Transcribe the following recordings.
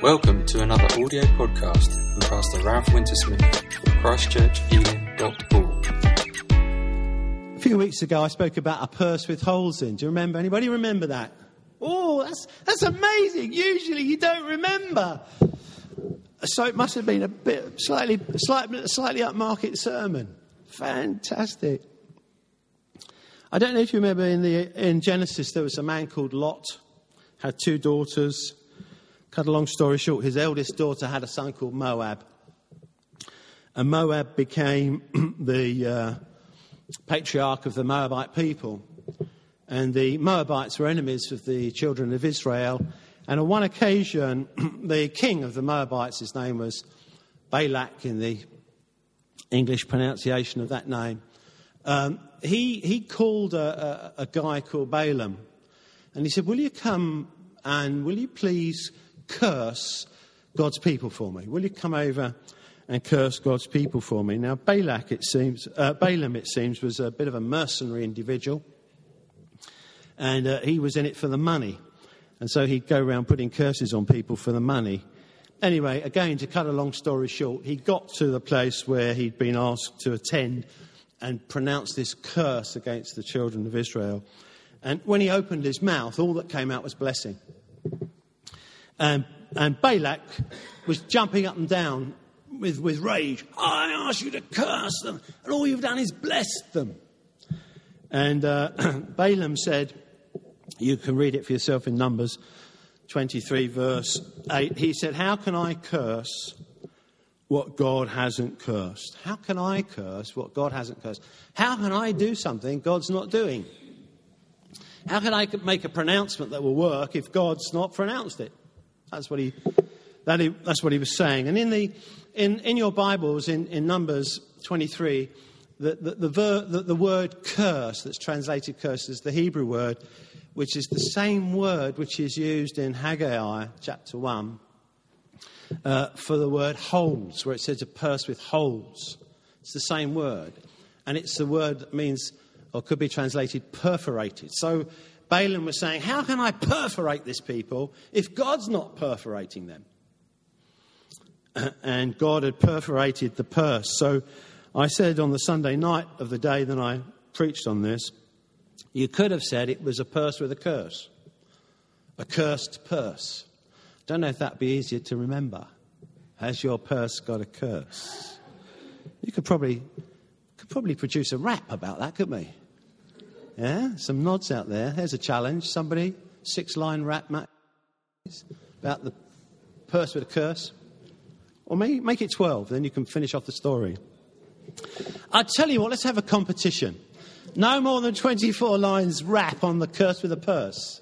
Welcome to another audio podcast from Pastor Ralph Wintersmith of ChristchurchEaling.org. A few weeks ago, I spoke about a purse with holes in. Do you remember? Anybody remember that? Oh, that's, that's amazing. Usually you don't remember. So it must have been a bit slightly, slightly, slightly upmarket sermon. Fantastic. I don't know if you remember in, the, in Genesis, there was a man called Lot, had two daughters. Cut a long story short, his eldest daughter had a son called Moab. And Moab became the uh, patriarch of the Moabite people. And the Moabites were enemies of the children of Israel. And on one occasion, the king of the Moabites, his name was Balak in the English pronunciation of that name, um, he, he called a, a, a guy called Balaam. And he said, Will you come and will you please curse God's people for me? Will you come over and curse God's people for me? Now, Balak, it seems, uh, Balaam, it seems, was a bit of a mercenary individual, and uh, he was in it for the money. And so he'd go around putting curses on people for the money. Anyway, again, to cut a long story short, he got to the place where he'd been asked to attend and pronounce this curse against the children of Israel. And when he opened his mouth, all that came out was blessing. And, and Balak was jumping up and down with, with rage. I ask you to curse them, and all you've done is blessed them. And uh, Balaam said, you can read it for yourself in Numbers 23, verse 8. He said, How can I curse what God hasn't cursed? How can I curse what God hasn't cursed? How can I do something God's not doing? How can I make a pronouncement that will work if God's not pronounced it? That's what he, that he, that's what he was saying. And in, the, in, in your Bibles, in, in Numbers 23, the, the, the, ver, the, the word curse, that's translated curse, is the Hebrew word, which is the same word which is used in Haggai chapter 1 uh, for the word holes, where it says a purse with holes. It's the same word. And it's the word that means, or could be translated perforated. So Balaam was saying, How can I perforate this people if God's not perforating them? And God had perforated the purse. So I said on the Sunday night of the day that I preached on this, you could have said it was a purse with a curse, a cursed purse. Don't know if that'd be easier to remember. Has your purse got a curse? You could probably could probably produce a rap about that, couldn't we? Yeah, some nods out there. There's a challenge. Somebody, six line rap about the purse with a curse. Or make, make it 12, then you can finish off the story. I tell you what, let's have a competition. No more than 24 lines rap on the curse with a purse.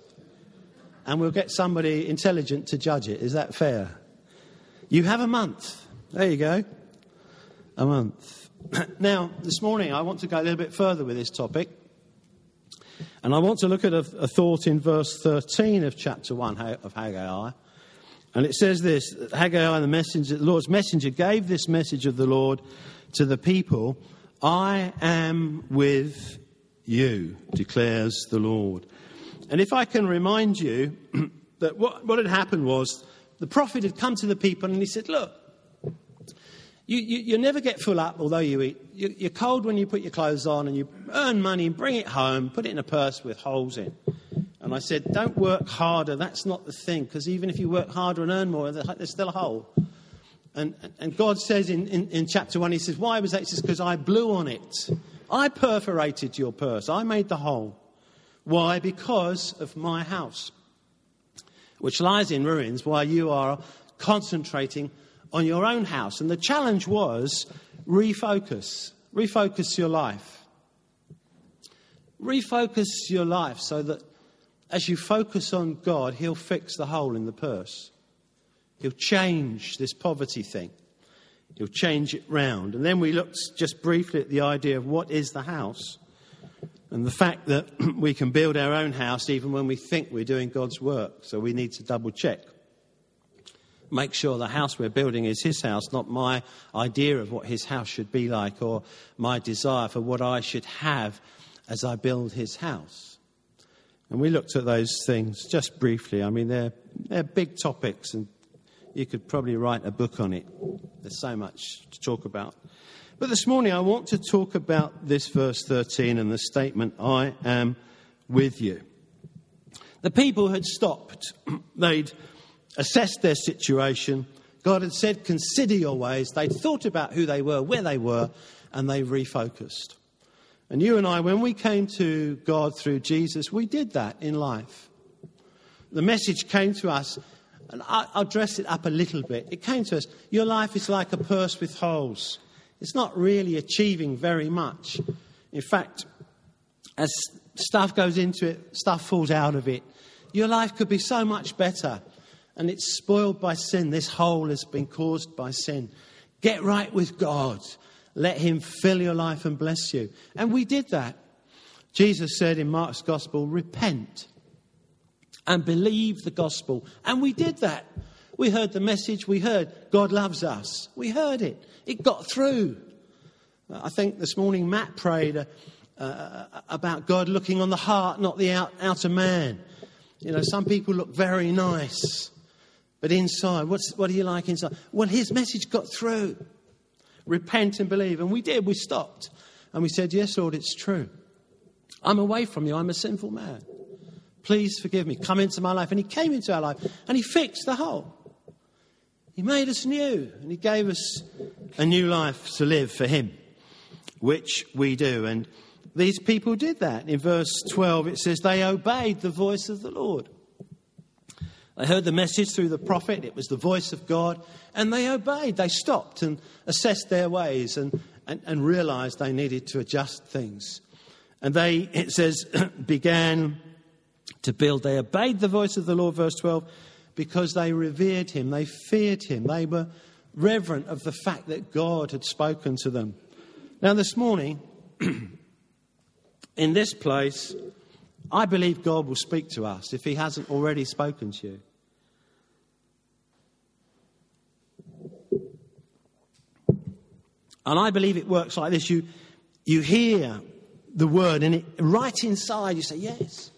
And we'll get somebody intelligent to judge it. Is that fair? You have a month. There you go. A month. now, this morning I want to go a little bit further with this topic. And I want to look at a, a thought in verse 13 of chapter 1 of Haggai. And it says this Haggai, the, messenger, the Lord's messenger, gave this message of the Lord to the people I am with you, declares the Lord. And if I can remind you that what, what had happened was the prophet had come to the people and he said, Look, you, you, you, never get full up, although you eat. You, you're cold when you put your clothes on and you earn money and bring it home, put it in a purse with holes in. And I said, don't work harder. That's not the thing, because even if you work harder and earn more, there's still a hole. And, and God says in, in, in chapter 1, He says, Why was that? He says, Because I blew on it. I perforated your purse. I made the hole. Why? Because of my house, which lies in ruins, while you are concentrating on your own house. And the challenge was refocus, refocus your life. Refocus your life so that as you focus on God, He'll fix the hole in the purse. He'll change this poverty thing. He'll change it round. And then we looked just briefly at the idea of what is the house and the fact that we can build our own house even when we think we're doing God's work. So we need to double check make sure the house we're building is his house, not my idea of what his house should be like or my desire for what I should have as I build his house. And we looked at those things just briefly. I mean, they're, they're big topics, and You could probably write a book on it. There's so much to talk about. But this morning I want to talk about this verse 13 and the statement, I am with you. The people had stopped. They'd assessed their situation. God had said, Consider your ways. They'd thought about who they were, where they were, and they refocused. And you and I, when we came to God through Jesus, we did that in life. The message came to us, and I'll dress it up a little bit. It came to us Your life is like a purse with holes. It's not really achieving very much. In fact, as stuff goes into it, stuff falls out of it. Your life could be so much better, and it's spoiled by sin. This hole has been caused by sin. Get right with God. Let Him fill your life and bless you. And we did that. Jesus said in Mark's Gospel, repent and believe the gospel. And we did that. We heard the message, we heard God loves us. We heard it. It got through. I think this morning Matt prayed uh, uh, about God looking on the heart, not the out, outer man. You know, some people look very nice, but inside, what's, what are you like inside? Well, his message got through. Repent and believe. And we did. We stopped. And we said, Yes, Lord, it's true. I'm away from you. I'm a sinful man. Please forgive me. Come into my life. And he came into our life and he fixed the hole. He made us new and he gave us a new life to live for him, which we do. And these people did that. In verse 12, it says, They obeyed the voice of the Lord. They heard the message through the prophet, it was the voice of God, and they obeyed. They stopped and assessed their ways and, and, and realized they needed to adjust things. And they, it says, began to build. They obeyed the voice of the Lord, verse 12 because they revered him, they feared him, they were reverent of the fact that God had spoken to them. Now, this morning, in this place, I believe God will speak to us if he hasn't already spoken to you. And I believe it works like this. You, you hear the word, and it, right inside you say, Yes,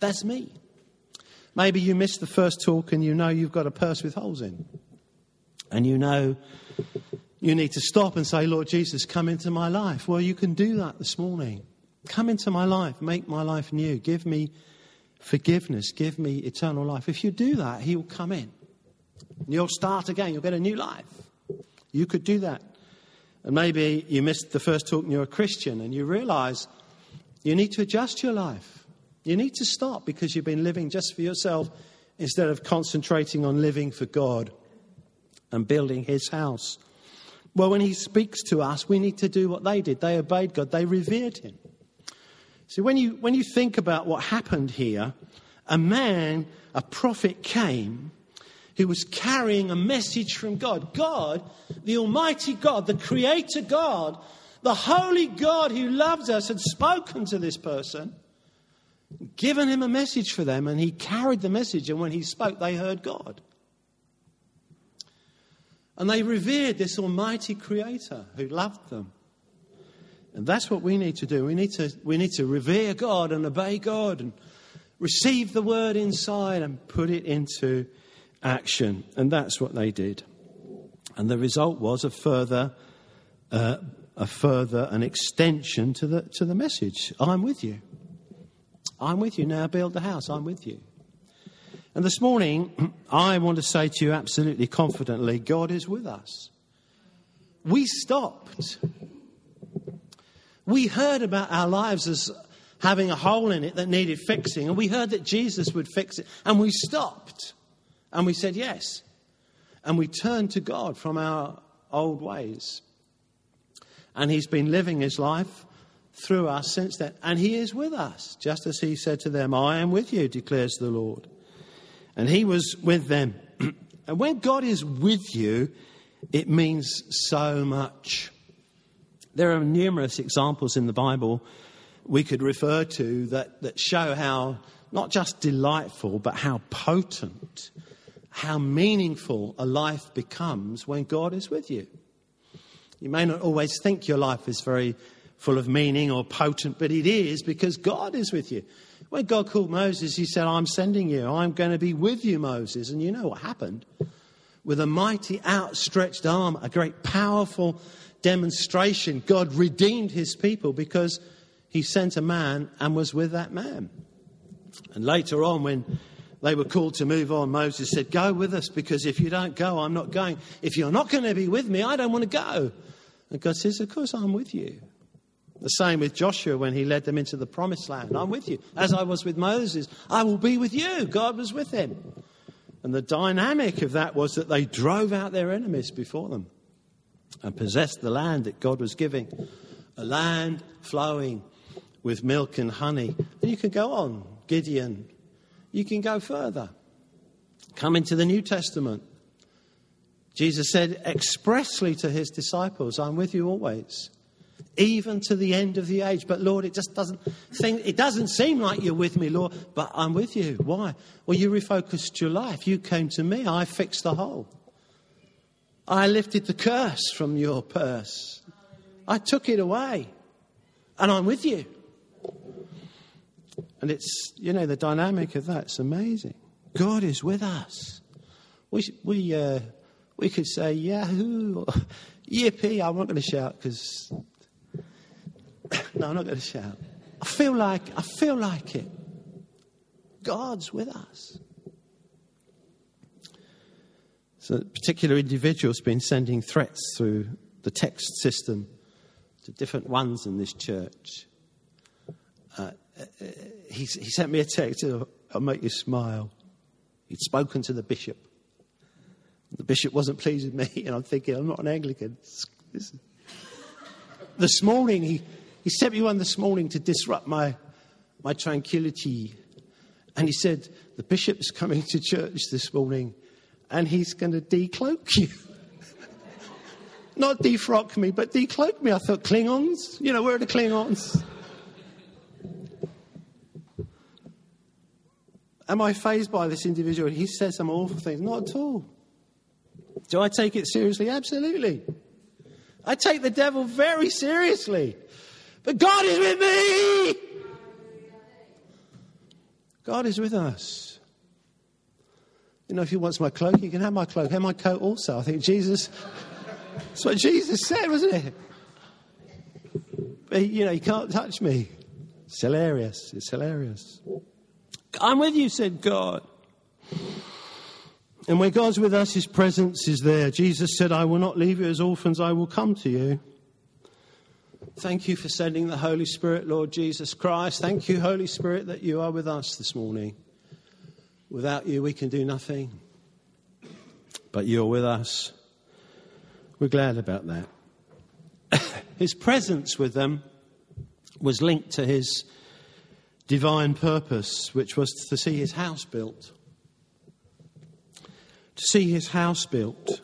that's me. Maybe you missed the first talk and you know you've got a purse with holes in. And you know you need to stop and say, Lord Jesus, come into my life. Well, you can do that this morning. Come into my life, make my life new. Give me forgiveness, give me eternal life. If you do that, He will come in. You'll start again, you'll get a new life. You could do that. And maybe you missed the first talk and you're a Christian and you realize you need to adjust your life. You need to stop because you've been living just for yourself instead of concentrating on living for God and building His house. Well, when He speaks to us, we need to do what they did. They obeyed God, they revered Him. See, when you, when you think about what happened here, a man, a prophet came who was carrying a message from God. God, the Almighty God, the Creator God, the Holy God who loves us, had spoken to this person given him a message for them, and he carried the message, and when he spoke, they heard God. And they revered this almighty creator who loved them. And that's what we need to do. We need to, we need to revere God and obey God and receive the word inside and put it into action. And that's what they did. And the result was a further, uh, a further, an extension to the, to the message. I'm with you. I'm with you now, build the house, I'm with you. And this morning, I want to say to you absolutely confidently God is with us. We stopped. We heard about our lives as having a hole in it that needed fixing, and we heard that Jesus would fix it, and we stopped. And we said yes. And we turned to God from our old ways. And He's been living His life through us since then. And he is with us, just as he said to them, I am with you, declares the Lord. And he was with them. and when God is with you, it means so much. There are numerous examples in the Bible we could refer to that, that show how not just delightful, but how potent, how meaningful a life becomes when God is with you. You may not always think your life is very full of meaning or potent, but it is because God is with you. When God called Moses, he said, I'm sending you. I'm going to be with you, Moses. And you know what happened? with a mighty outstretched arm, a great powerful demonstration. God redeemed his people because he sent a man and was with that man. And later on, when they were called to move on, Moses said, Go with us because if you don't go, I'm not going. If you're not going to be with me, I don't want to go. And God says, Of course, I'm with you. The same with Joshua when he led them into the promised land. I'm with you. As I was with Moses, I will be with you. God was with him. And the dynamic of that was that they drove out their enemies before them and possessed the land that God was giving a land flowing with milk and honey. And you can go on, Gideon. You can go further. Come into the New Testament. Jesus said expressly to his disciples, I'm with you always, even to the end of the age. But Lord, it just doesn't think, it doesn't seem like you're with me, Lord, but I'm with you. Why? Well, you refocused your life. You came to me. I fixed the hole. I lifted the curse from your purse. I took it away. And I'm with you. And it's, you know, the dynamic of that's amazing. God is with us. We, we, uh, we could say, Yahoo, or, Yippee. I'm not going to shout because, no, I'm not going to shout. I feel like, I feel like it. God's with us. So, a particular individual's been sending threats through the text system to different ones in this church. Uh, he, he, sent me a text, I'll make you smile. He'd spoken to the bishop. The bishop wasn't pleased with me, and I'm thinking, I'm not an Anglican. This morning, he, he sent me one this morning to disrupt my, my tranquility. And he said, The bishop's coming to church this morning, and he's going to decloak you. not defrock me, but decloak me. I thought, Klingons? You know, where are the Klingons? Am I fazed by this individual? He says some awful things. Not at all. Do I take it seriously? Absolutely. I take the devil very seriously. But God is with me. God is with us. You know, if he wants my cloak, he can have my cloak and my coat also. I think Jesus, that's what Jesus said, wasn't it? But, you know, he can't touch me. It's hilarious. It's hilarious. I'm with you, said God. And when God's with us, His presence is there. Jesus said, I will not leave you as orphans, I will come to you. Thank you for sending the Holy Spirit, Lord Jesus Christ. Thank you, Holy Spirit, that you are with us this morning. Without you, we can do nothing. But you're with us. We're glad about that. his presence with them was linked to his divine purpose, which was to see his house built. To see his house built.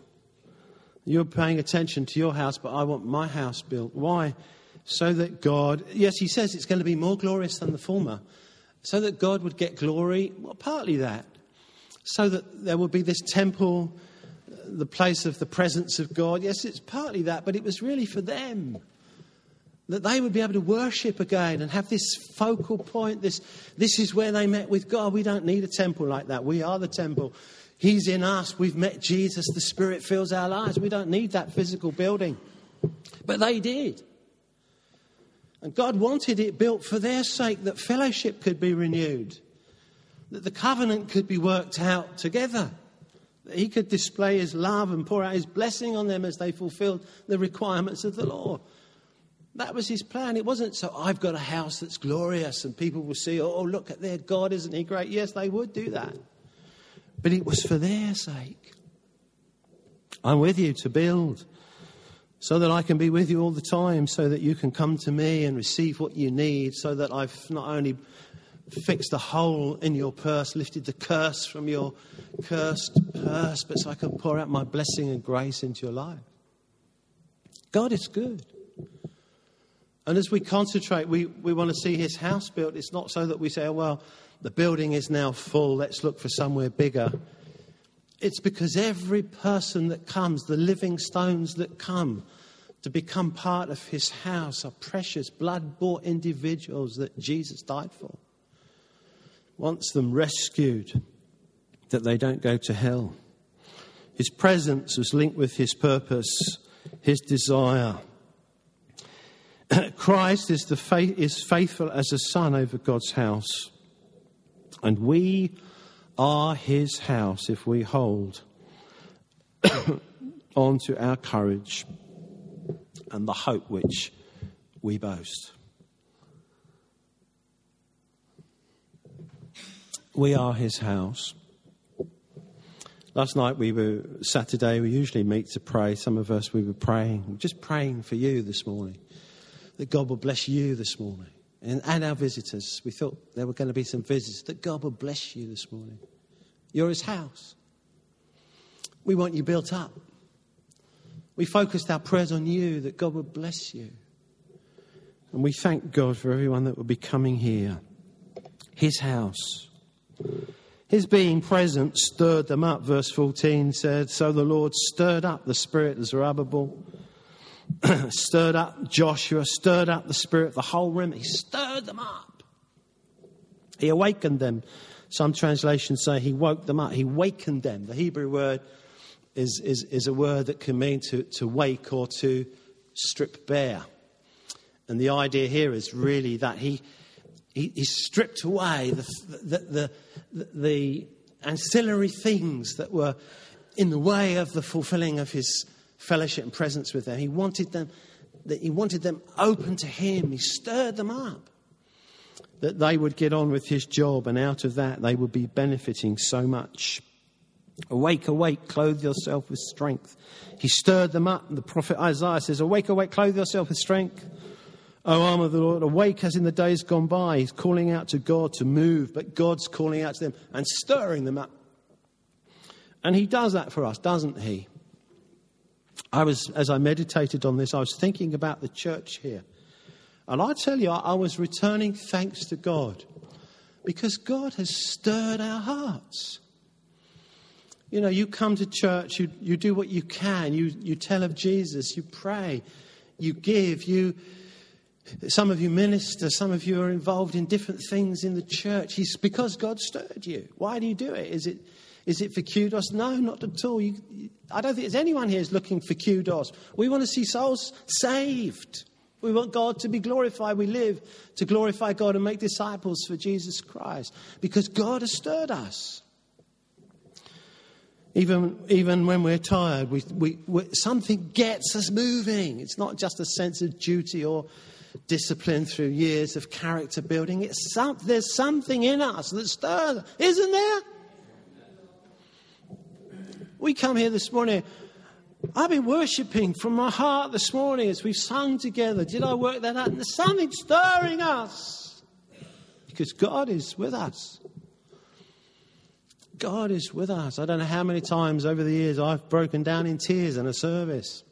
You're paying attention to your house, but I want my house built. Why? So that God, yes, he says it's going to be more glorious than the former. So that God would get glory. Well, partly that. So that there would be this temple, the place of the presence of God. Yes, it's partly that, but it was really for them that they would be able to worship again and have this focal point. This, this is where they met with God. We don't need a temple like that. We are the temple. He's in us. We've met Jesus. The Spirit fills our lives. We don't need that physical building. But they did. And God wanted it built for their sake that fellowship could be renewed, that the covenant could be worked out together, that He could display His love and pour out His blessing on them as they fulfilled the requirements of the law. That was his plan. It wasn't so I've got a house that's glorious and people will see, oh, look at their God, isn't he great? Yes, they would do that. But it was for their sake. I'm with you to build so that I can be with you all the time, so that you can come to me and receive what you need, so that I've not only fixed the hole in your purse, lifted the curse from your cursed purse, but so I can pour out my blessing and grace into your life. God is good. And as we concentrate, we, we want to see his house built. It's not so that we say, oh, well, the building is now full, let's look for somewhere bigger. It's because every person that comes, the living stones that come to become part of his house, are precious, blood bought individuals that Jesus died for. Wants them rescued, that they don't go to hell. His presence was linked with his purpose, his desire. Christ is, the faith, is faithful as a son over God's house. And we are his house if we hold on to our courage and the hope which we boast. We are his house. Last night we were, Saturday, we usually meet to pray. Some of us, we were praying, just praying for you this morning, that God will bless you this morning and, and our visitors. We thought there were going to be some visitors, that God will bless you this morning. You're his house. We want you built up. We focused our prayers on you, that God would bless you. And we thank God for everyone that will be coming here. His house. His being present stirred them up. Verse 14 said, So the Lord stirred up the spirit of Zerubbabel, stirred up Joshua, stirred up the spirit, of the whole room. He stirred them up. He awakened them. Some translations say he woke them up. He wakened them. The Hebrew word is, is, is a word that can mean to, to wake or to strip bare. And the idea here is really that he, he, he stripped away the, the, the, the, ancillary things that were in the way of the fulfilling of his fellowship and presence with them. He wanted them, that he wanted them open to him. He stirred them up. That they would get on with his job, and out of that, they would be benefiting so much. Awake, awake, clothe yourself with strength. He stirred them up. And the prophet Isaiah says, Awake, awake, clothe yourself with strength. O arm of the Lord, awake as in the days gone by. He's calling out to God to move, but God's calling out to them and stirring them up. And He does that for us, doesn't He? I was, as I meditated on this, I was thinking about the church here. And I tell you, I was returning thanks to God because God has stirred our hearts. You know, you come to church, you, you do what you can, you, you tell of Jesus, you pray, you give, you. Some of you minister, some of you are involved in different things in the church. It's because God stirred you. Why do you do it? Is it, is it for kudos? No, not at all. You, I don't think there's anyone here is looking for kudos. We want to see souls saved. We want God to be glorified. We live to glorify God and make disciples for Jesus Christ because God has stirred us. Even, even when we're tired, we, we, we, something gets us moving. It's not just a sense of duty or discipline through years of character building. It's some, there's something in us that stirs, isn't there? We come here this morning. I've been worshipping from my heart this morning as we've sung together. Did I work that out? And there's something stirring us because God is with us. God is with us. I don't know how many times over the years I've broken down in tears in a service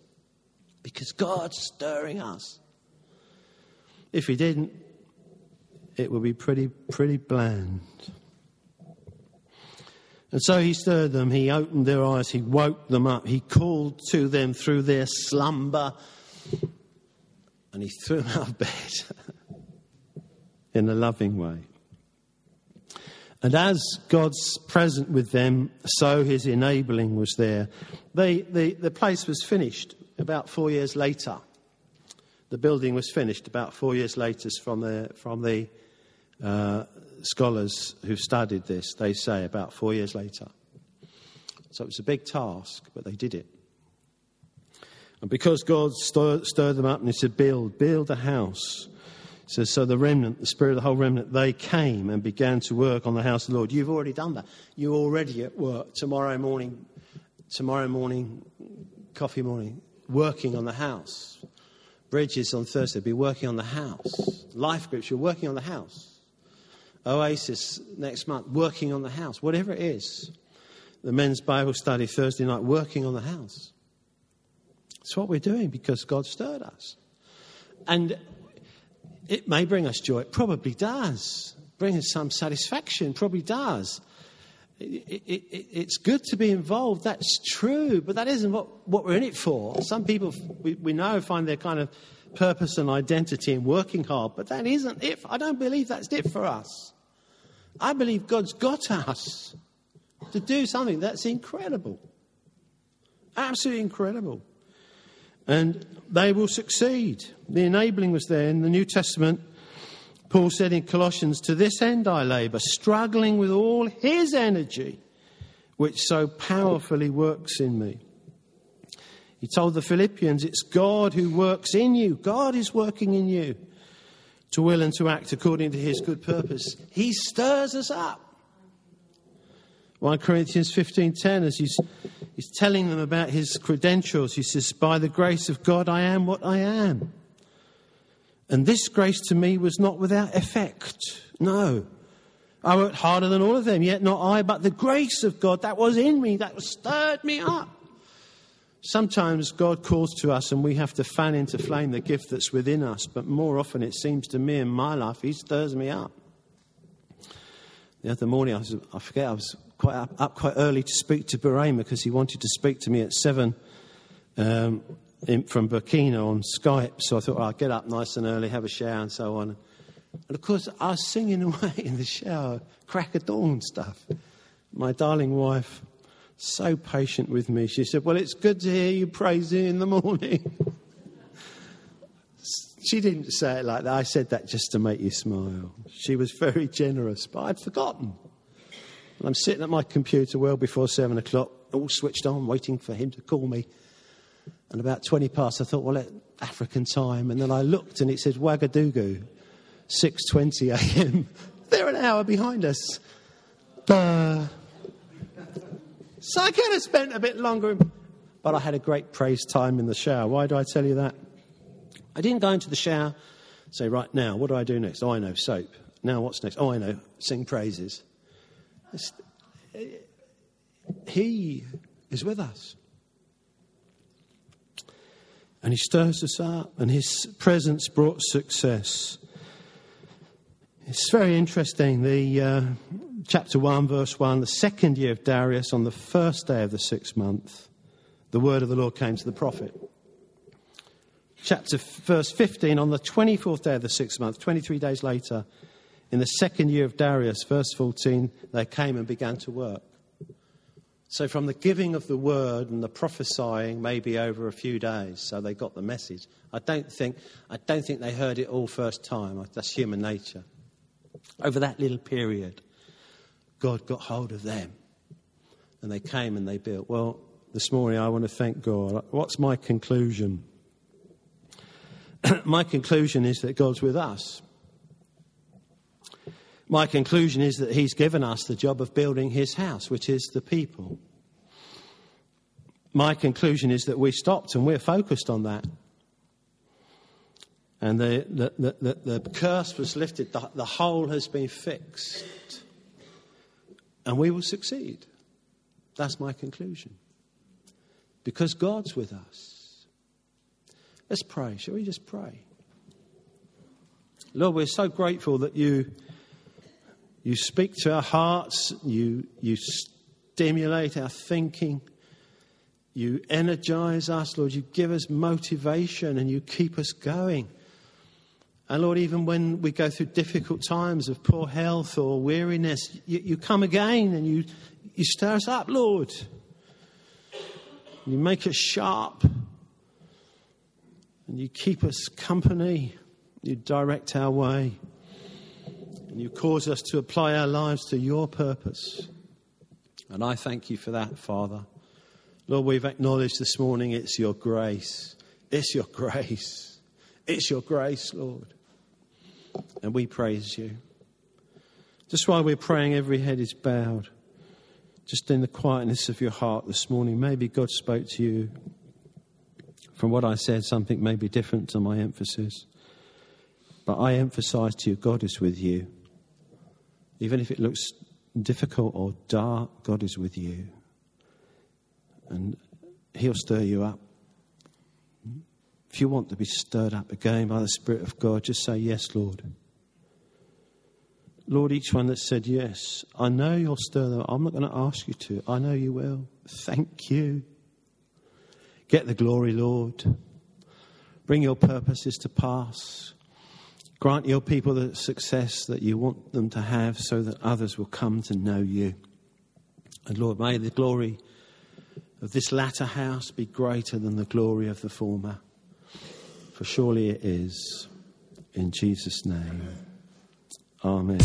because God's stirring us. If He didn't, it would be pretty, pretty bland. And so he stirred them, he opened their eyes, he woke them up, he called to them through their slumber, and he threw them out of bed in a loving way. And as God's present with them, so his enabling was there. They, the, the place was finished about four years later. The building was finished about four years later from the, from the uh, scholars who studied this. They say about four years later. So it was a big task, but they did it. And because God stirred, stirred them up and He said, Build, build a house so, so the remnant, the spirit of the whole remnant, they came and began to work on the house of the Lord. You've already done that. You're already at work tomorrow morning, tomorrow morning, coffee morning, working on the house. Bridges on Thursday, be working on the house. Life groups, you're working on the house. Oasis next month, working on the house. Whatever it is. The men's Bible study Thursday night, working on the house. It's what we're doing because God stirred us. And it may bring us joy. It probably does. Bring us some satisfaction. Probably does. It, it, it, it's good to be involved. That's true. But that isn't what, what we're in it for. Some people we, we know find their kind of purpose and identity and working hard. But that isn't it. I don't believe that's it for us. I believe God's got us to do something that's incredible. Absolutely incredible. And they will succeed. The enabling was there in the New Testament. Paul said in Colossians, To this end I labour, struggling with all his energy, which so powerfully works in me. He told the Philippians, It's God who works in you. God is working in you to will and to act according to his good purpose. He stirs us up. 1 Corinthians 15:10 as he's, he's telling them about his credentials he says by the grace of God I am what I am. And this grace to me was not without effect. No. I worked harder than all of them, yet not I, but the grace of God that was in me, that stirred me up. Sometimes God calls to us and we have to fan into flame the gift that's within us, but more often it seems to me in my life, He stirs me up. The other morning, I, was, I forget, I was quite up, up, quite early to speak to Burema because he wanted to speak to me at seven um, in, from Burkina on Skype. So I thought, oh, I'll get up nice and early, have a shower, and so on. And of course, I was singing away in the shower, crack of dawn stuff. My darling wife so patient with me. She said, Well, it's good to hear you praising in the morning. she didn't say it like that. I said that just to make you smile. She was very generous, but I'd forgotten. And I'm sitting at my computer well before seven o'clock, all switched on, waiting for him to call me. And about 20 past, I thought, well, at African time. And then I looked and it said Ouagadougou, 6.20 a.m. They're an hour behind us. Uh, so I could have spent a bit longer, but I had a great praise time in the shower. Why do I tell you that? I didn't go into the shower, say, right now, what do I do next? Oh, I know, soap. Now, what's next? Oh, I know, sing praises. He is with us. And he stirs us up, and his presence brought success. It's very interesting. The uh, chapter 1, verse 1, the second year of Darius, on the first day of the sixth month, the word of the Lord came to the prophet. Chapter verse 15, on the 24th day of the sixth month, 23 days later, in the second year of Darius, verse 14, they came and began to work. So, from the giving of the word and the prophesying, maybe over a few days, so they got the message. I don't think, I don't think they heard it all first time. That's human nature. Over that little period, God got hold of them. And they came and they built. Well, this morning I want to thank God. What's my conclusion? my conclusion is that God's with us. My conclusion is that He's given us the job of building His house, which is the people. My conclusion is that we stopped and we're focused on that. And the, the, the, the, curse was lifted, the, the hole has been fixed. And we will succeed. That's my conclusion. Because God's with us. Let's pray. Shall we just pray? Lord, we're so grateful that you, you speak to our hearts, you, you stimulate our thinking, you energize us, Lord. You give us motivation and you keep us going. And Lord, even when we go through difficult times of poor health or weariness, you, you come again and you, you stir us up, Lord. You make us sharp. And you keep us company. You direct our way. And you cause us to apply our lives to your purpose. And I thank you for that, Father. Lord, we've acknowledged this morning it's your grace. It's your grace. It's your grace, Lord and we praise you. Just while we're praying, every head is bowed. Just in the quietness of your heart this morning, maybe God spoke to you. From what I said, something may be different to my emphasis. But I emphasize to you, God is with you. Even if it looks difficult or dark, God is with you. And He'll stir you up. If you want to be stirred up again by the Spirit of God, just say, Yes, Lord. Lord, each one that said yes, I know you'll stir them. I'm not going to ask you to. I know you will. Thank you. Get the glory, Lord. Bring your purposes to pass. Grant your people the success that you want them to have so that others will come to know you. And Lord, may the glory of this latter house be greater than the glory of the former. For surely it is. In Jesus' name. Amen.